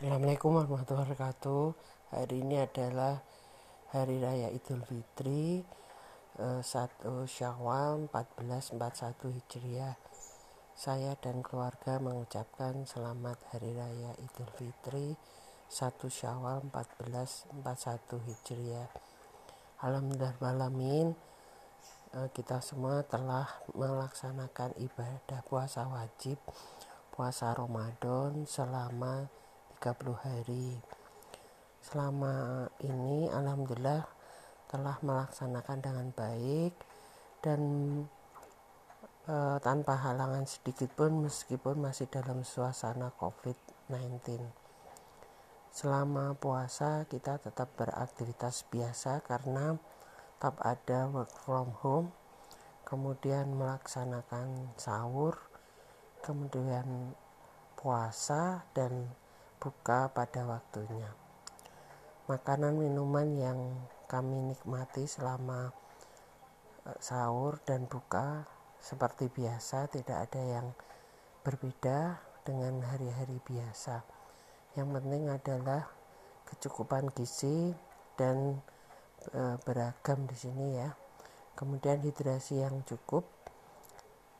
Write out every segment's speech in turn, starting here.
Assalamualaikum warahmatullahi wabarakatuh. Hari ini adalah Hari Raya Idul Fitri 1 eh, Syawal 1441 Hijriah. Saya dan keluarga mengucapkan selamat Hari Raya Idul Fitri 1 Syawal 1441 Hijriah. Alhamdulillah eh, kita semua telah melaksanakan ibadah puasa wajib puasa Ramadan selama 30 hari. Selama ini alhamdulillah telah melaksanakan dengan baik dan e, tanpa halangan sedikit pun meskipun masih dalam suasana COVID-19. Selama puasa kita tetap beraktivitas biasa karena tetap ada work from home, kemudian melaksanakan sahur, kemudian puasa dan buka pada waktunya. Makanan minuman yang kami nikmati selama eh, sahur dan buka seperti biasa tidak ada yang berbeda dengan hari-hari biasa. Yang penting adalah kecukupan gizi dan e, beragam di sini ya. Kemudian hidrasi yang cukup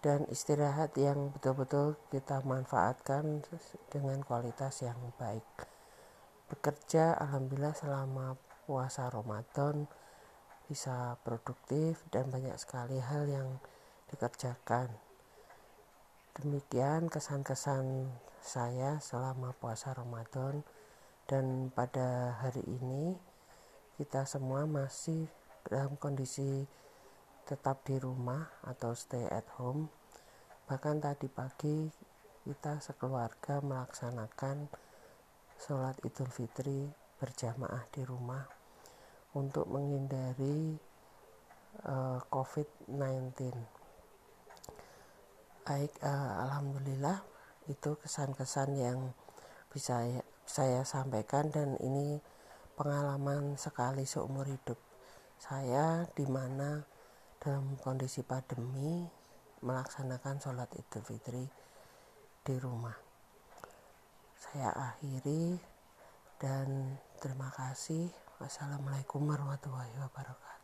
dan istirahat yang betul-betul kita manfaatkan dengan kualitas yang baik. Bekerja alhamdulillah selama puasa Ramadan bisa produktif dan banyak sekali hal yang dikerjakan. Demikian kesan-kesan saya selama puasa Ramadan dan pada hari ini kita semua masih dalam kondisi tetap di rumah atau stay at home. Bahkan tadi pagi kita sekeluarga melaksanakan sholat Idul Fitri berjamaah di rumah untuk menghindari uh, eh, COVID-19. Baik, uh, alhamdulillah itu kesan-kesan yang bisa saya sampaikan dan ini pengalaman sekali seumur hidup saya di mana dalam kondisi pandemi melaksanakan sholat idul fitri di rumah. Saya akhiri dan terima kasih. Wassalamualaikum warahmatullahi wabarakatuh.